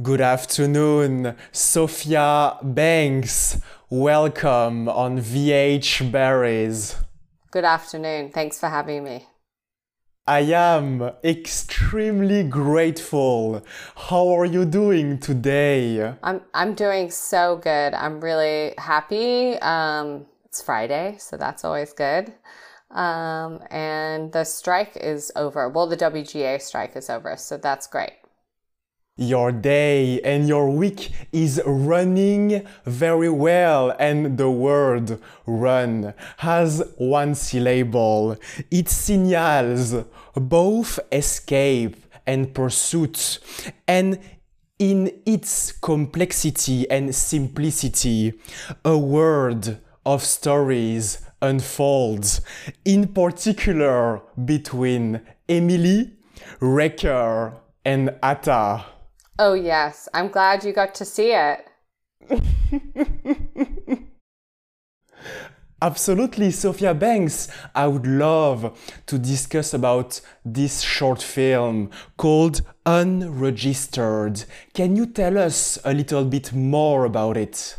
Good afternoon, Sophia Banks. Welcome on VH Berries. Good afternoon. Thanks for having me. I am extremely grateful. How are you doing today? I'm I'm doing so good. I'm really happy. Um, it's Friday, so that's always good. Um, and the strike is over. Well, the WGA strike is over, so that's great. Your day and your week is running very well, and the word run has one syllable. It signals both escape and pursuit, and in its complexity and simplicity, a world of stories unfolds, in particular between Emily, Wrecker, and Atta. Oh, yes. I'm glad you got to see it. Absolutely, Sophia Banks. I would love to discuss about this short film called Unregistered. Can you tell us a little bit more about it?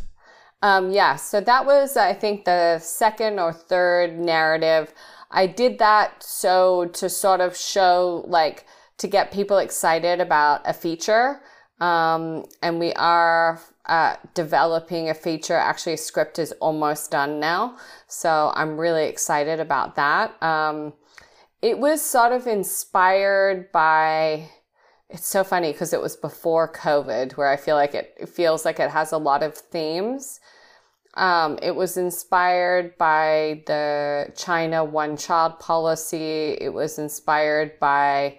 Um, yeah, so that was, I think, the second or third narrative. I did that so to sort of show, like, to get people excited about a feature. Um, and we are uh, developing a feature. Actually, script is almost done now. So I'm really excited about that. Um, it was sort of inspired by, it's so funny because it was before COVID, where I feel like it, it feels like it has a lot of themes. Um, it was inspired by the China one child policy. It was inspired by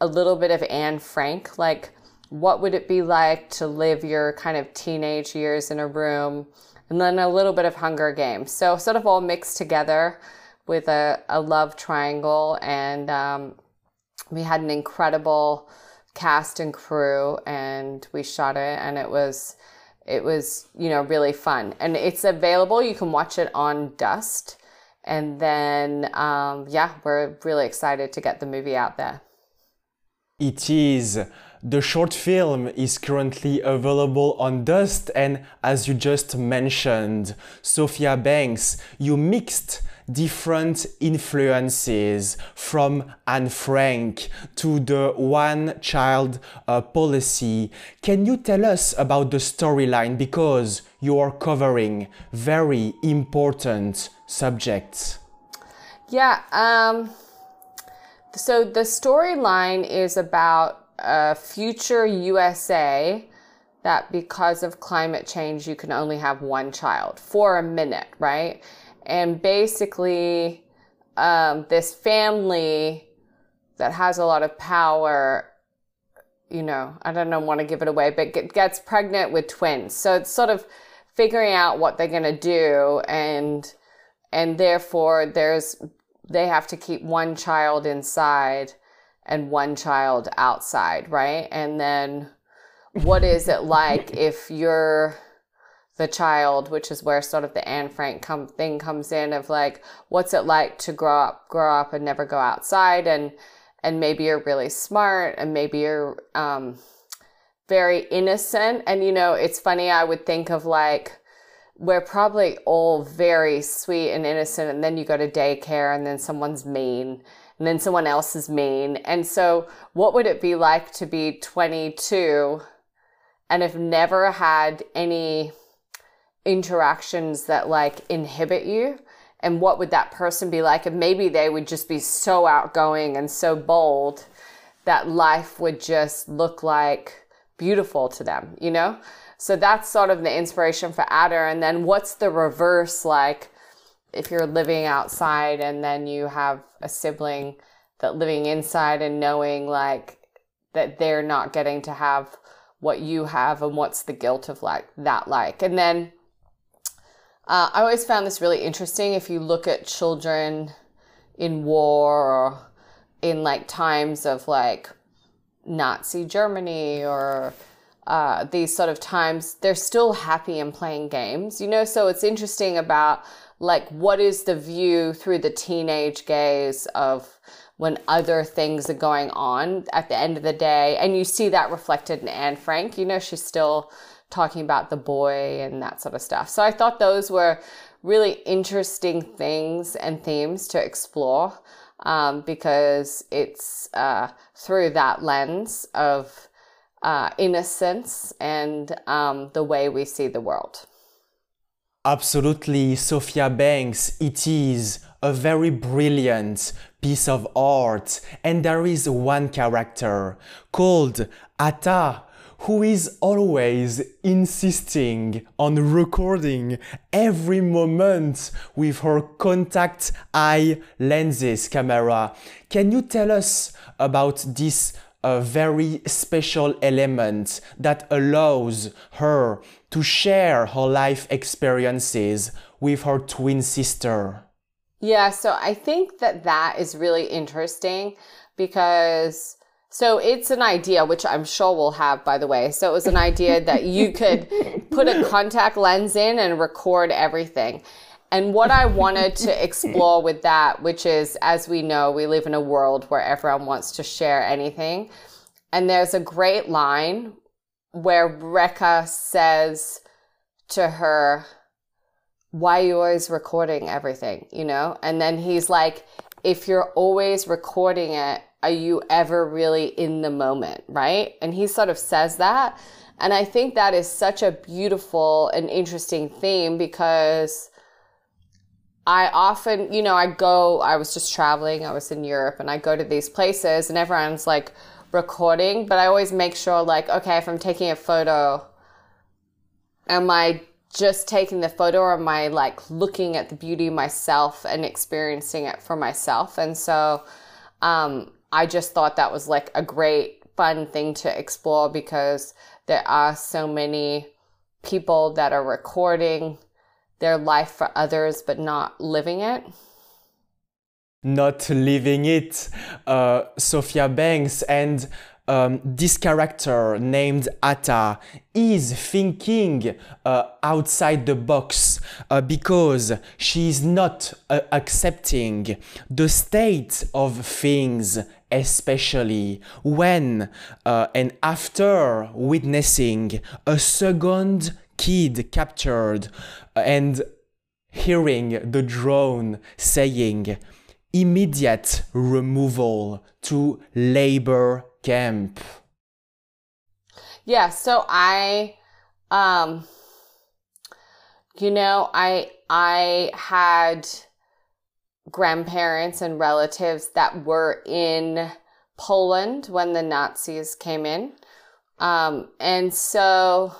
a little bit of Anne Frank, like what would it be like to live your kind of teenage years in a room, and then a little bit of Hunger Games. So sort of all mixed together with a, a love triangle, and um, we had an incredible cast and crew, and we shot it, and it was it was you know really fun, and it's available. You can watch it on Dust. And then, um, yeah, we're really excited to get the movie out there. It is. The short film is currently available on Dust, and as you just mentioned, Sophia Banks, you mixed different influences from Anne Frank to the one child uh, policy. Can you tell us about the storyline because you are covering very important subjects? Yeah, um, so the storyline is about a future USA that because of climate change, you can only have one child for a minute, right? And basically, um, this family that has a lot of power, you know, I don't know, want to give it away, but gets pregnant with twins. So it's sort of figuring out what they're going to do and and therefore there's they have to keep one child inside and one child outside, right? And then what is it like if you're the child, which is where sort of the Anne Frank com- thing comes in of like, what's it like to grow up, grow up and never go outside and, and maybe you're really smart and maybe you're, um, very innocent. And, you know, it's funny. I would think of like, we're probably all very sweet and innocent and then you go to daycare and then someone's mean and then someone else is mean. And so what would it be like to be 22 and have never had any interactions that like inhibit you? And what would that person be like? And maybe they would just be so outgoing and so bold that life would just look like beautiful to them you know? So that's sort of the inspiration for Adder. And then what's the reverse like if you're living outside and then you have a sibling that living inside and knowing like that they're not getting to have what you have and what's the guilt of like that like. And then uh, I always found this really interesting if you look at children in war or in like times of like Nazi Germany or uh, these sort of times, they're still happy and playing games, you know? So it's interesting about like what is the view through the teenage gaze of when other things are going on at the end of the day. And you see that reflected in Anne Frank. You know, she's still talking about the boy and that sort of stuff. So I thought those were really interesting things and themes to explore um, because it's uh, through that lens of uh, innocence and um, the way we see the world. Absolutely, Sophia Banks, it is a very brilliant piece of art. And there is one character called Atta who is always insisting on recording every moment with her contact eye lenses camera. Can you tell us about this a very special element that allows her to share her life experiences with her twin sister. Yeah, so I think that that is really interesting because so it's an idea, which I'm sure we'll have, by the way. So it was an idea that you could put a contact lens in and record everything. And what I wanted to explore with that, which is, as we know, we live in a world where everyone wants to share anything. And there's a great line where Rekha says to her, Why are you always recording everything? You know? And then he's like, If you're always recording it, are you ever really in the moment? Right? And he sort of says that. And I think that is such a beautiful and interesting theme because I often, you know, I go, I was just traveling, I was in Europe, and I go to these places, and everyone's like recording, but I always make sure, like, okay, if I'm taking a photo, am I just taking the photo or am I like looking at the beauty myself and experiencing it for myself? And so, um, I just thought that was like a great, fun thing to explore because there are so many people that are recording their life for others but not living it. Not living it, uh, Sophia Banks and um, this character named Atta is thinking uh, outside the box uh, because she is not uh, accepting the state of things especially when uh, and after witnessing a second kid captured and hearing the drone saying immediate removal to labor camp. Yeah, so I um you know, I I had grandparents and relatives that were in Poland when the Nazis came in. Um, and so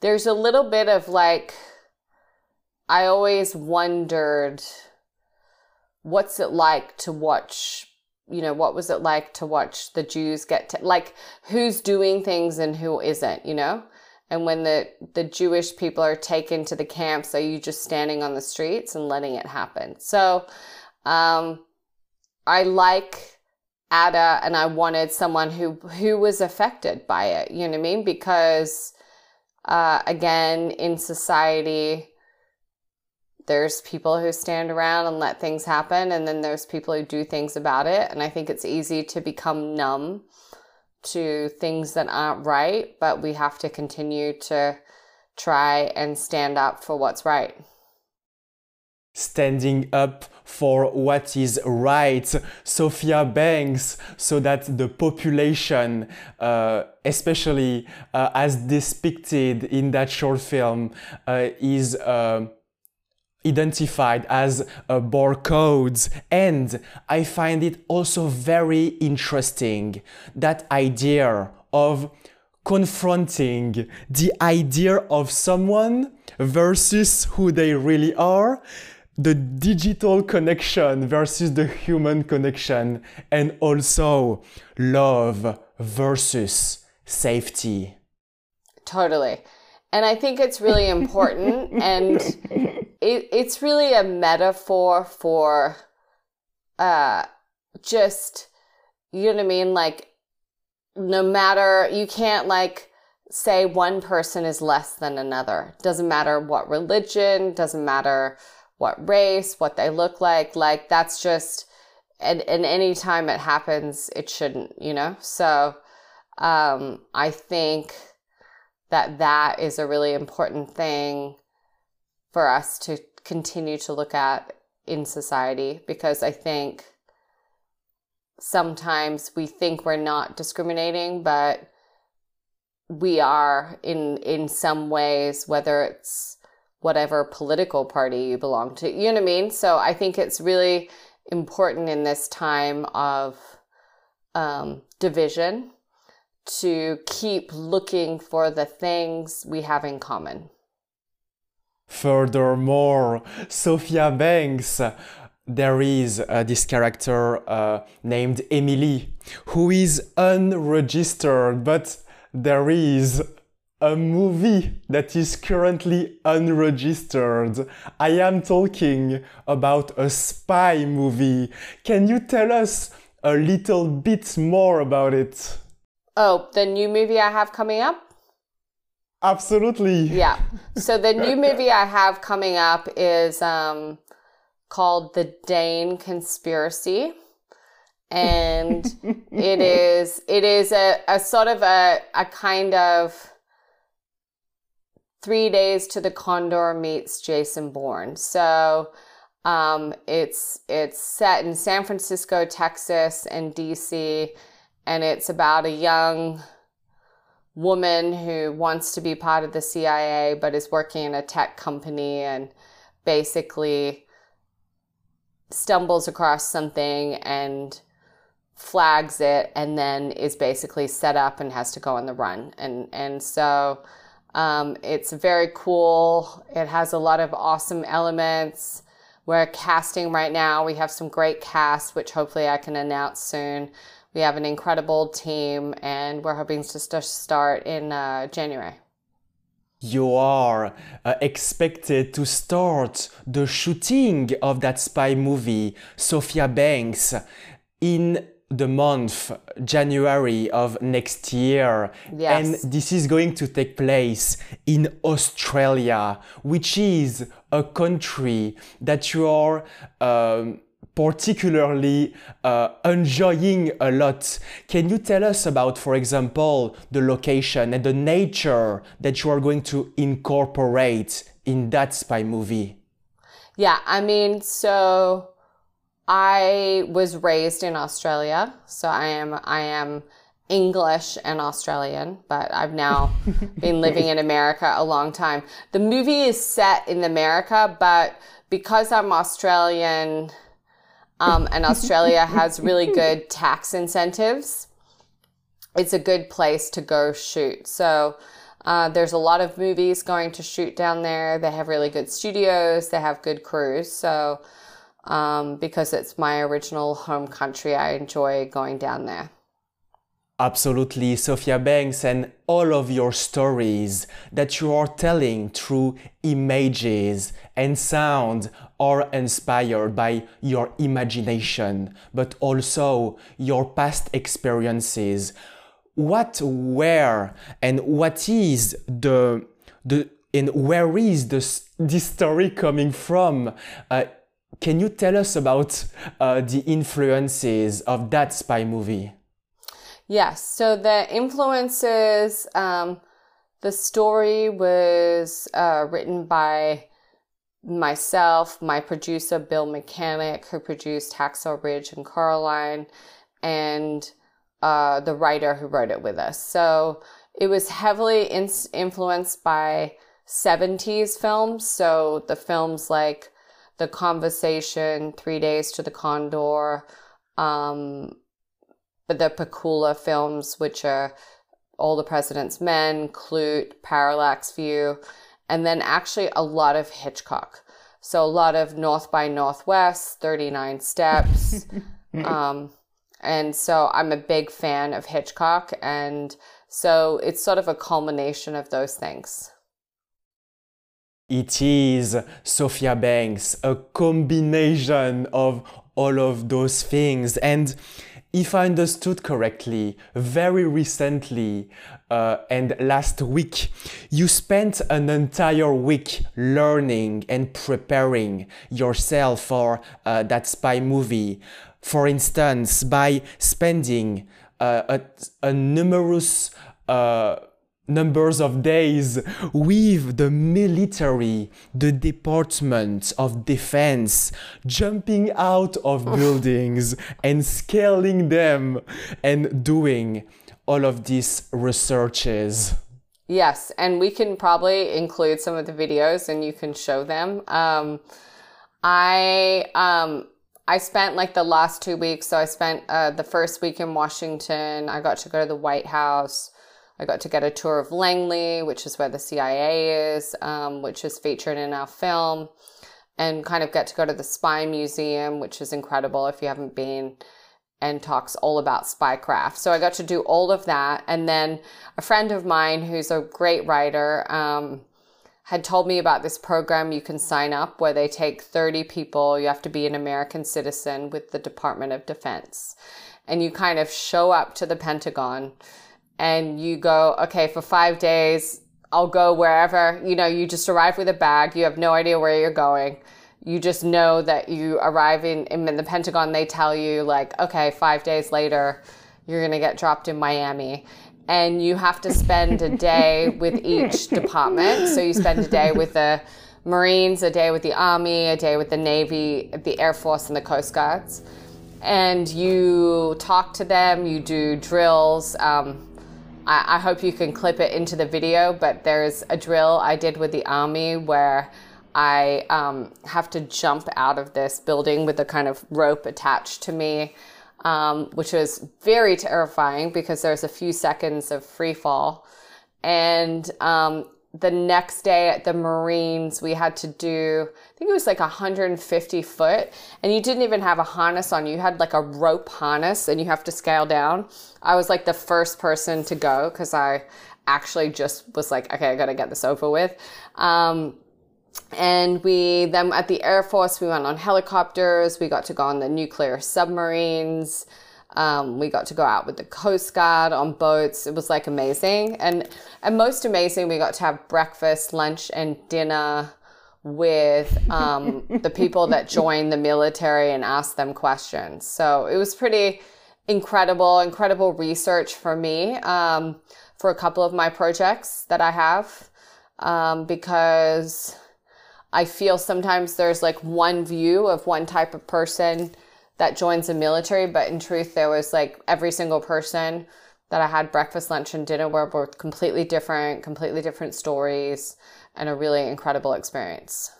there's a little bit of like, I always wondered what's it like to watch, you know, what was it like to watch the Jews get to, like, who's doing things and who isn't, you know? And when the, the Jewish people are taken to the camps, are you just standing on the streets and letting it happen? So, um, I like ada and I wanted someone who, who was affected by it. You know what I mean? Because, uh, again, in society, there's people who stand around and let things happen. And then there's people who do things about it. And I think it's easy to become numb to things that aren't right, but we have to continue to try and stand up for what's right. Standing up for what is right, Sophia Banks, so that the population, uh, especially uh, as depicted in that short film, uh, is uh, identified as uh, barcodes and I find it also very interesting that idea of confronting the idea of someone versus who they really are the digital connection versus the human connection and also love versus safety. Totally. And I think it's really important and it, it's really a metaphor for uh just you know what I mean? Like no matter you can't like say one person is less than another. Doesn't matter what religion, doesn't matter what race, what they look like. Like that's just and and any time it happens, it shouldn't, you know. So um, I think that that is a really important thing for us to continue to look at in society because I think sometimes we think we're not discriminating, but we are in in some ways, whether it's whatever political party you belong to. You know what I mean? So I think it's really important in this time of um, division to keep looking for the things we have in common. Furthermore, Sophia Banks, there is uh, this character uh, named Emily who is unregistered, but there is a movie that is currently unregistered. I am talking about a spy movie. Can you tell us a little bit more about it? Oh, the new movie I have coming up? Absolutely. Yeah. So the new movie I have coming up is um, called The Dane Conspiracy. And it is it is a, a sort of a, a kind of three days to the Condor meets Jason Bourne. So um, it's it's set in San Francisco, Texas, and DC, and it's about a young woman who wants to be part of the CIA but is working in a tech company and basically stumbles across something and flags it and then is basically set up and has to go on the run and and so um, it's very cool. It has a lot of awesome elements. We're casting right now. We have some great cast, which hopefully I can announce soon. We have an incredible team, and we're hoping to start in uh, January. You are uh, expected to start the shooting of that spy movie, Sophia Banks, in the month January of next year. Yes. And this is going to take place in Australia, which is a country that you are um, particularly uh, enjoying a lot. Can you tell us about, for example, the location and the nature that you are going to incorporate in that spy movie? Yeah, I mean, so I was raised in Australia, so I am I am English and Australian, but I've now been living in America a long time. The movie is set in America, but because I'm Australian, um, and Australia has really good tax incentives, it's a good place to go shoot. So uh, there's a lot of movies going to shoot down there. They have really good studios. They have good crews. So um, because it's my original home country. I enjoy going down there. Absolutely, Sophia Banks, and all of your stories that you are telling through images and sound are inspired by your imagination, but also your past experiences. What were and what is the the and where is this this story coming from? Uh, can you tell us about uh, the influences of that spy movie? Yes. So the influences, um, the story was uh, written by myself, my producer Bill Mechanic, who produced Hacksaw Ridge and Coraline, and uh, the writer who wrote it with us. So it was heavily in- influenced by 70s films. So the films like the conversation, three days to the condor, um, the Pakula films, which are All the President's Men, Klute, Parallax View, and then actually a lot of Hitchcock. So a lot of North by Northwest, 39 Steps. um, and so I'm a big fan of Hitchcock. And so it's sort of a culmination of those things. It is Sophia Banks, a combination of all of those things. And if I understood correctly, very recently uh, and last week, you spent an entire week learning and preparing yourself for uh, that spy movie. For instance, by spending uh, a, a numerous uh, numbers of days with the military, the Department of Defense, jumping out of buildings and scaling them and doing all of these researches. Yes, and we can probably include some of the videos and you can show them. Um, I um, I spent like the last two weeks. So I spent uh, the first week in Washington. I got to go to the White House. I got to get a tour of Langley, which is where the CIA is, um, which is featured in our film, and kind of get to go to the Spy Museum, which is incredible if you haven't been, and talks all about spycraft. So I got to do all of that. And then a friend of mine who's a great writer, um, had told me about this program you can sign up where they take 30 people. You have to be an American citizen with the Department of Defense. And you kind of show up to the Pentagon and you go, okay, for five days, I'll go wherever, you know, you just arrive with a bag. You have no idea where you're going. You just know that you arrive in, in the Pentagon. They tell you like, okay, five days later, you're going to get dropped in Miami. And you have to spend a day with each department. So you spend a day with the Marines, a day with the Army, a day with the Navy, the Air Force, and the Coast Guards. And you talk to them, you do drills. Um, I, I hope you can clip it into the video, but there's a drill I did with the army where I um, have to jump out of this building with a kind of rope attached to me, um, which was very terrifying because there's a few seconds of free fall. And um, the next day at the Marines, we had to do, I think it was like 150 foot, and you didn't even have a harness on. You had like a rope harness, and you have to scale down. I was like the first person to go because I actually just was like, okay, I got to get this over with. Um, and we then at the Air Force, we went on helicopters. We got to go on the nuclear submarines. Um, we got to go out with the Coast Guard on boats. It was like amazing. And, and most amazing, we got to have breakfast, lunch, and dinner with um, the people that joined the military and asked them questions. So it was pretty incredible, incredible research for me um, for a couple of my projects that I have um, because I feel sometimes there's like one view of one type of person that joins the military, but in truth, there was like every single person that I had breakfast, lunch, and dinner were, were completely different, completely different stories, and a really incredible experience.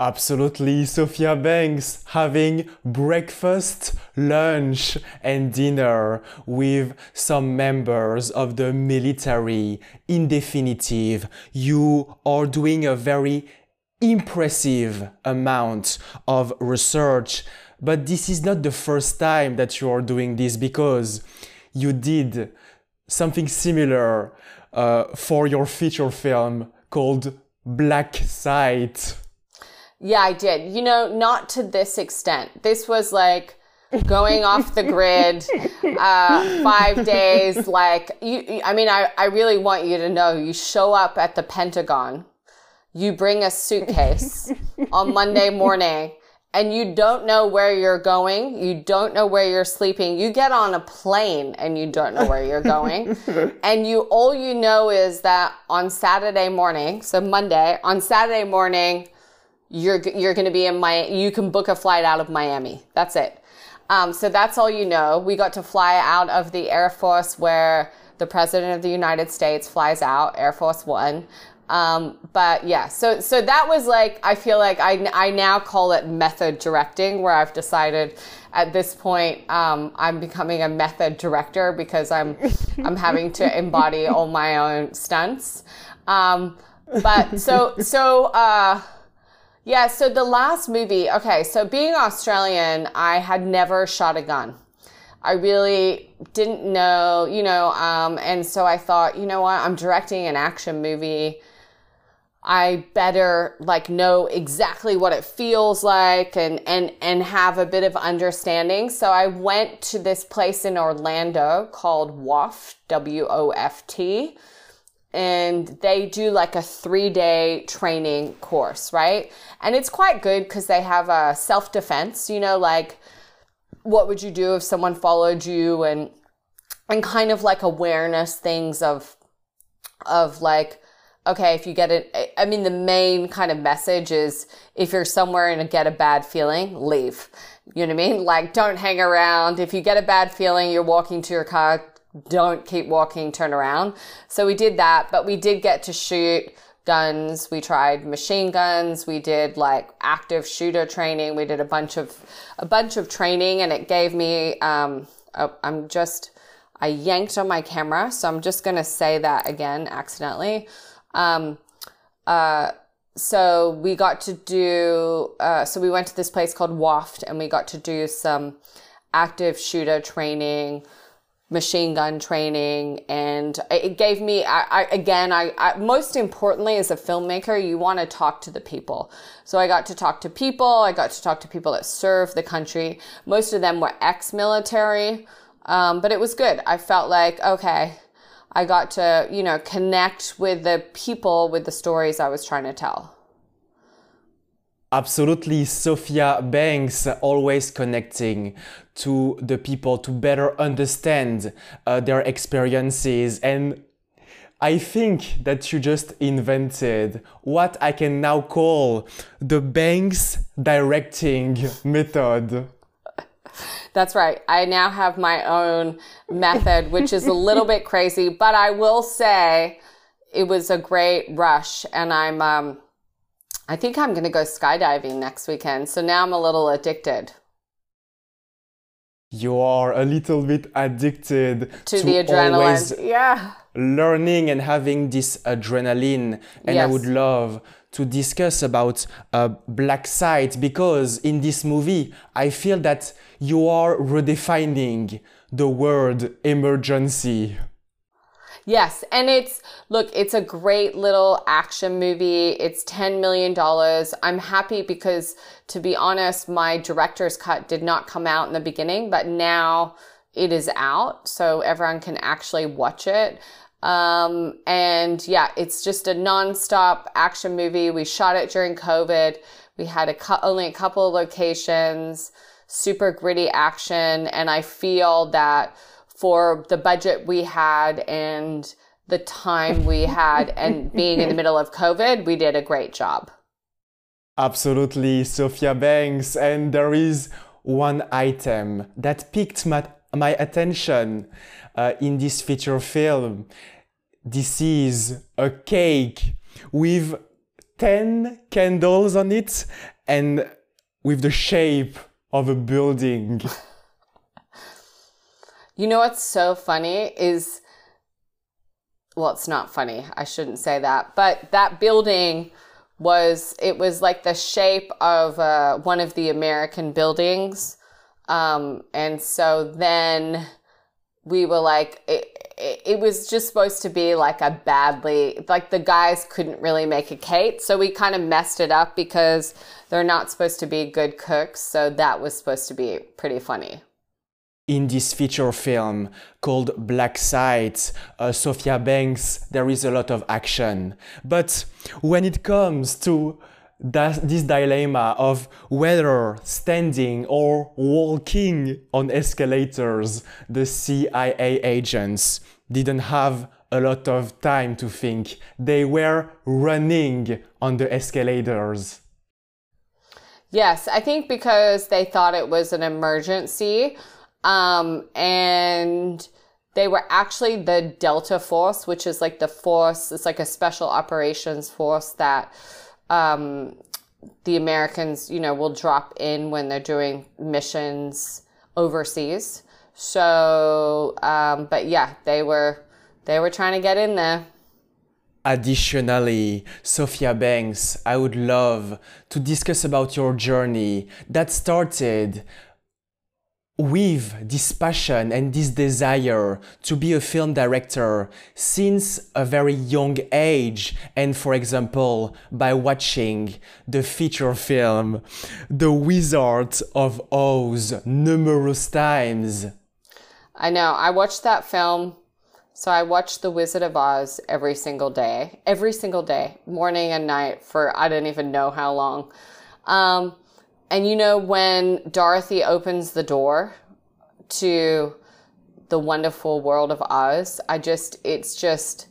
Absolutely, Sophia Banks having breakfast, lunch, and dinner with some members of the military. In definitive, you are doing a very impressive amount of research but this is not the first time that you are doing this because you did something similar uh, for your feature film called Black Site. Yeah, I did. You know, not to this extent. This was like going off the grid, uh, five days. Like, you, I mean, I, I really want you to know you show up at the Pentagon, you bring a suitcase on Monday morning and you don't know where you're going, you don't know where you're sleeping. You get on a plane and you don't know where you're going. and you all you know is that on Saturday morning, so Monday, on Saturday morning, you're you're going to be in my you can book a flight out of Miami. That's it. Um, so that's all you know. We got to fly out of the Air Force where the President of the United States flies out, Air Force One. Um, but yeah, so so that was like I feel like I I now call it method directing, where I've decided at this point um, I'm becoming a method director because I'm I'm having to embody all my own stunts. Um, but so so uh, yeah, so the last movie. Okay, so being Australian, I had never shot a gun. I really didn't know, you know, um, and so I thought, you know what, I'm directing an action movie I better like know exactly what it feels like and and and have a bit of understanding. So I went to this place in Orlando called WOFT, W O F T, and they do like a 3-day training course, right? And it's quite good cuz they have a self-defense, you know, like what would you do if someone followed you and and kind of like awareness things of of like okay, if you get it, I mean, the main kind of message is if you're somewhere and get a bad feeling, leave. You know what I mean? Like, don't hang around. If you get a bad feeling, you're walking to your car, don't keep walking, turn around. So we did that, but we did get to shoot guns. We tried machine guns. We did like active shooter training. We did a bunch of, a bunch of training and it gave me, um, I'm just, I yanked on my camera. So I'm just going to say that again accidentally. Um, uh, so we got to do, uh, so we went to this place called Waft and we got to do some active shooter training, machine gun training. And it gave me, I, I again, I, I, most importantly as a filmmaker, you want to talk to the people. So I got to talk to people. I got to talk to people that serve the country. Most of them were ex-military. Um, but it was good. I felt like, okay, I got to, you know, connect with the people with the stories I was trying to tell. Absolutely, Sophia Banks always connecting to the people to better understand uh, their experiences. And I think that you just invented what I can now call the Banks directing method. That's right. I now have my own method, which is a little bit crazy, but I will say it was a great rush and I'm, um, I think I'm going to go skydiving next weekend. So now I'm a little addicted. You are a little bit addicted to, to the adrenaline. Yeah. Learning and having this adrenaline. And yes. I would love to discuss about uh, Black Site because in this movie, I feel that you are redefining the word emergency. Yes, and it's look, it's a great little action movie. It's 10 million dollars. I'm happy because to be honest, my director's cut did not come out in the beginning, but now it is out so everyone can actually watch it. Um, and yeah, it's just a nonstop action movie. We shot it during COVID. We had a cu- only a couple of locations, super gritty action. And I feel that for the budget we had and the time we had and being in the middle of COVID, we did a great job. Absolutely, Sophia Banks. And there is one item that piqued my, my attention uh, in this feature film. This is a cake with 10 candles on it and with the shape of a building. You know what's so funny is, well, it's not funny. I shouldn't say that, but that building was, it was like the shape of uh, one of the American buildings. Um, and so then we were like, it, it, was just supposed to be like a badly, like the guys couldn't really make a cake. So we kind of messed it up because they're not supposed to be good cooks. So that was supposed to be pretty funny. In this feature film called Black Site, uh, Sophia Banks, there is a lot of action. But when it comes to this dilemma of whether standing or walking on escalators, the CIA agents didn't have a lot of time to think. They were running on the escalators. Yes, I think because they thought it was an emergency. Um, and they were actually the Delta Force, which is like the force, it's like a special operations force that um, the Americans, you know, will drop in when they're doing missions overseas. So, um, but yeah, they were they were trying to get in there. Additionally, Sophia Banks, I would love to discuss about your journey that started with this passion and this desire to be a film director since a very young age and for example by watching the feature film The Wizard of Oz numerous times. I know. I watched that film. So I watched The Wizard of Oz every single day, every single day, morning and night for I don't even know how long. Um, and you know, when Dorothy opens the door to the wonderful world of Oz, I just, it's just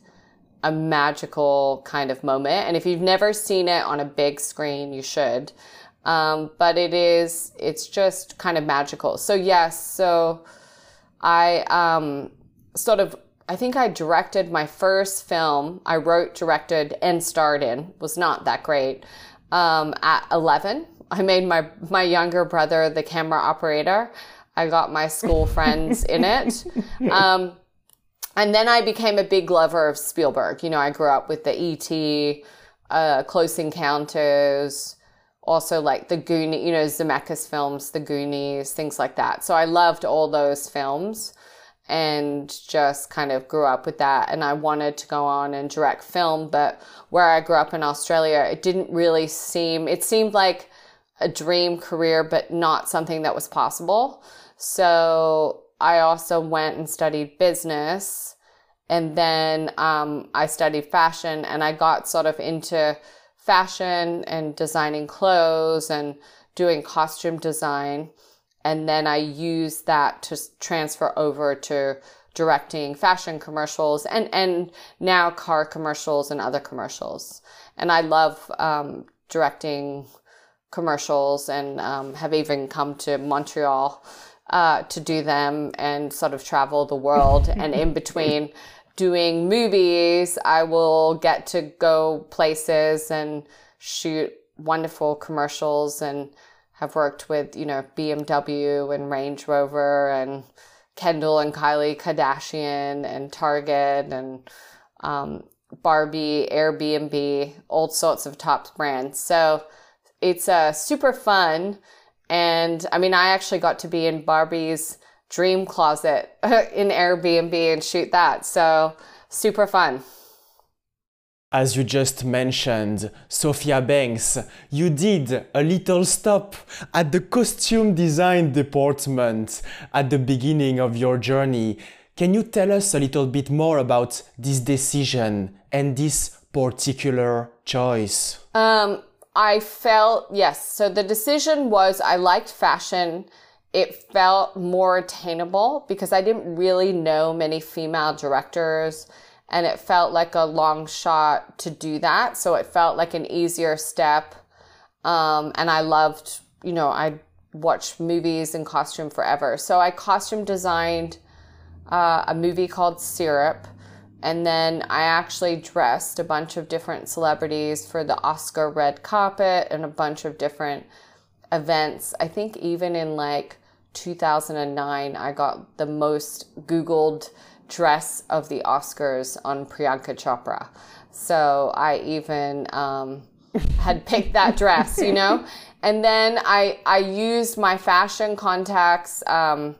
a magical kind of moment. And if you've never seen it on a big screen, you should. Um, but it is, it's just kind of magical. So, yes, so I um, sort of, I think I directed my first film. I wrote, directed, and starred in, was not that great, um, at 11 I made my my younger brother the camera operator. I got my school friends in it. Um, and then I became a big lover of Spielberg. You know, I grew up with the E.T., uh, Close Encounters, also like the Goonies, you know, Zemeckis films, the Goonies, things like that. So I loved all those films and just kind of grew up with that. And I wanted to go on and direct film, but where I grew up in Australia, it didn't really seem, it seemed like a dream career, but not something that was possible. So I also went and studied business. And then um, I studied fashion and I got sort of into fashion and designing clothes and doing costume design. And then I used that to transfer over to directing fashion commercials and, and now car commercials and other commercials. And I love um, directing commercials and um, have even come to Montreal uh, to do them and sort of travel the world. and in between doing movies, I will get to go places and shoot wonderful commercials and have worked with, you know, BMW and Range Rover and Kendall and Kylie Kardashian and Target and um, Barbie, Airbnb, all sorts of top brands. So it's uh, super fun. And I mean, I actually got to be in Barbie's dream closet in Airbnb and shoot that. So super fun. As you just mentioned, Sophia Banks, you did a little stop at the costume design department at the beginning of your journey. Can you tell us a little bit more about this decision and this particular choice? Um, I felt, yes. So the decision was I liked fashion. It felt more attainable because I didn't really know many female directors and it felt like a long shot to do that. So it felt like an easier step. Um, and I loved, you know, I watched movies and costume forever. So I costume designed uh, a movie called Syrup and then I actually dressed a bunch of different celebrities for the Oscar red carpet and a bunch of different events. I think even in like 2009, I got the most Googled dress of the Oscars on Priyanka Chopra. So I even um, had picked that dress, you know? And then I, I used my fashion contacts. Um,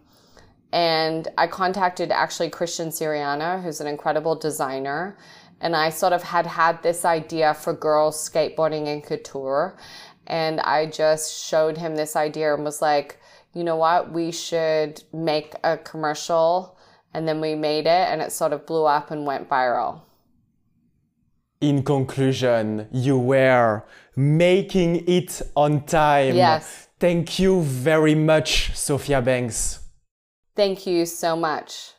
and I contacted actually Christian Siriano, who's an incredible designer. And I sort of had had this idea for girls skateboarding and couture. And I just showed him this idea and was like, you know what? We should make a commercial. And then we made it and it sort of blew up and went viral. In conclusion, you were making it on time. Yes. Thank you very much, Sophia Banks. Thank you so much.